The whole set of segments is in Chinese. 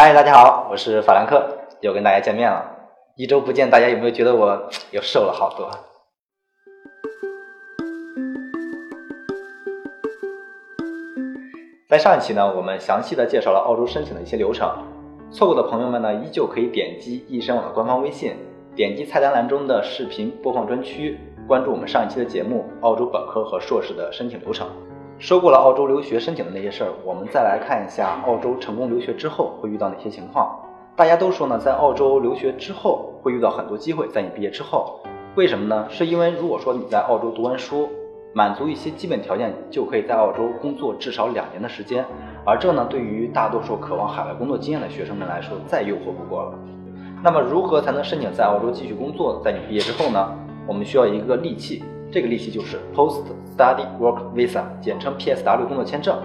嗨，大家好，我是法兰克，又跟大家见面了。一周不见，大家有没有觉得我 又瘦了好多？在上一期呢，我们详细的介绍了澳洲申请的一些流程。错过的朋友们呢，依旧可以点击易申网的官方微信，点击菜单栏中的视频播放专区，关注我们上一期的节目《澳洲本科和硕士的申请流程》。说过了澳洲留学申请的那些事儿，我们再来看一下澳洲成功留学之后会遇到哪些情况。大家都说呢，在澳洲留学之后会遇到很多机会，在你毕业之后，为什么呢？是因为如果说你在澳洲读完书。满足一些基本条件，就可以在澳洲工作至少两年的时间，而这呢，对于大多数渴望海外工作经验的学生们来说，再诱惑不过了。那么，如何才能申请在澳洲继续工作？在你毕业之后呢？我们需要一个利器，这个利息就是 Post Study Work Visa，简称 PSW 工作签证。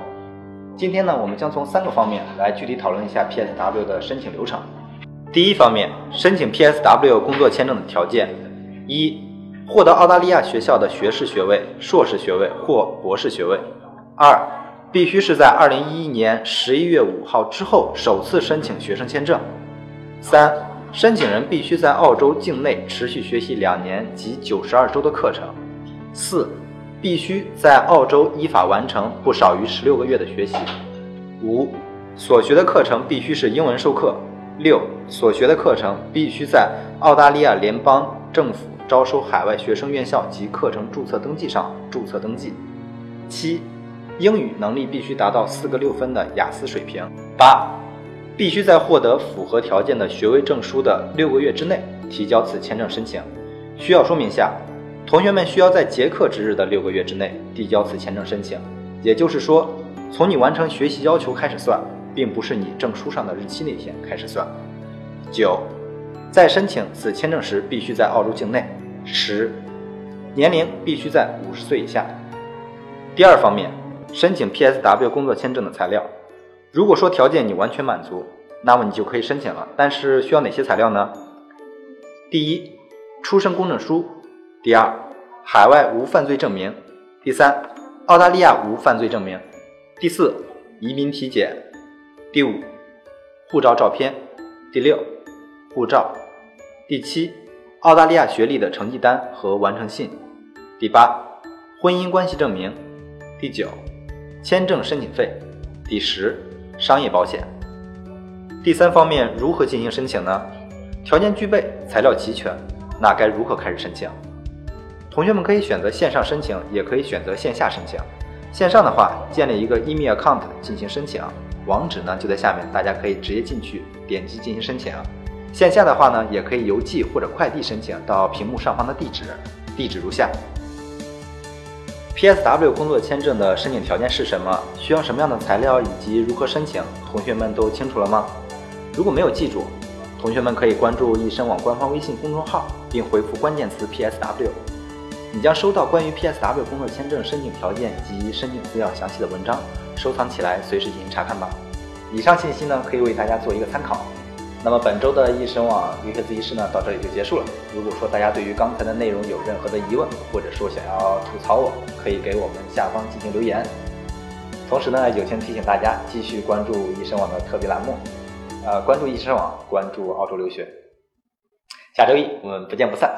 今天呢，我们将从三个方面来具体讨论一下 PSW 的申请流程。第一方面，申请 PSW 工作签证的条件一。获得澳大利亚学校的学士学位、硕士学位或博士学位。二，必须是在二零一一年十一月五号之后首次申请学生签证。三，申请人必须在澳洲境内持续学习两年及九十二周的课程。四，必须在澳洲依法完成不少于十六个月的学习。五，所学的课程必须是英文授课。六，所学的课程必须在澳大利亚联邦政府。招收海外学生院校及课程注册登记上注册登记。七，英语能力必须达到四个六分的雅思水平。八，必须在获得符合条件的学位证书的六个月之内提交此签证申请。需要说明下，同学们需要在结课之日的六个月之内递交此签证申请，也就是说，从你完成学习要求开始算，并不是你证书上的日期那天开始算。九。在申请此签证时，必须在澳洲境内。十，年龄必须在五十岁以下。第二方面，申请 PSW 工作签证的材料。如果说条件你完全满足，那么你就可以申请了。但是需要哪些材料呢？第一，出生公证书；第二，海外无犯罪证明；第三，澳大利亚无犯罪证明；第四，移民体检；第五，护照照片；第六，护照。第七，澳大利亚学历的成绩单和完成信；第八，婚姻关系证明；第九，签证申请费；第十，商业保险。第三方面如何进行申请呢？条件具备，材料齐全，那该如何开始申请？同学们可以选择线上申请，也可以选择线下申请。线上的话，建立一个 email account 进行申请，网址呢就在下面，大家可以直接进去点击进行申请。线下的话呢，也可以邮寄或者快递申请到屏幕上方的地址，地址如下。PSW 工作签证的申请条件是什么？需要什么样的材料以及如何申请？同学们都清楚了吗？如果没有记住，同学们可以关注易申网官方微信公众号，并回复关键词 PSW，你将收到关于 PSW 工作签证申请条件及申请资料详细的文章，收藏起来，随时进行查看吧。以上信息呢，可以为大家做一个参考。那么本周的易申网留学自习室呢，到这里就结束了。如果说大家对于刚才的内容有任何的疑问，或者说想要吐槽我，可以给我们下方进行留言。同时呢，友情提醒大家继续关注易申网的特别栏目，呃，关注易申网，关注澳洲留学。下周一我们不见不散。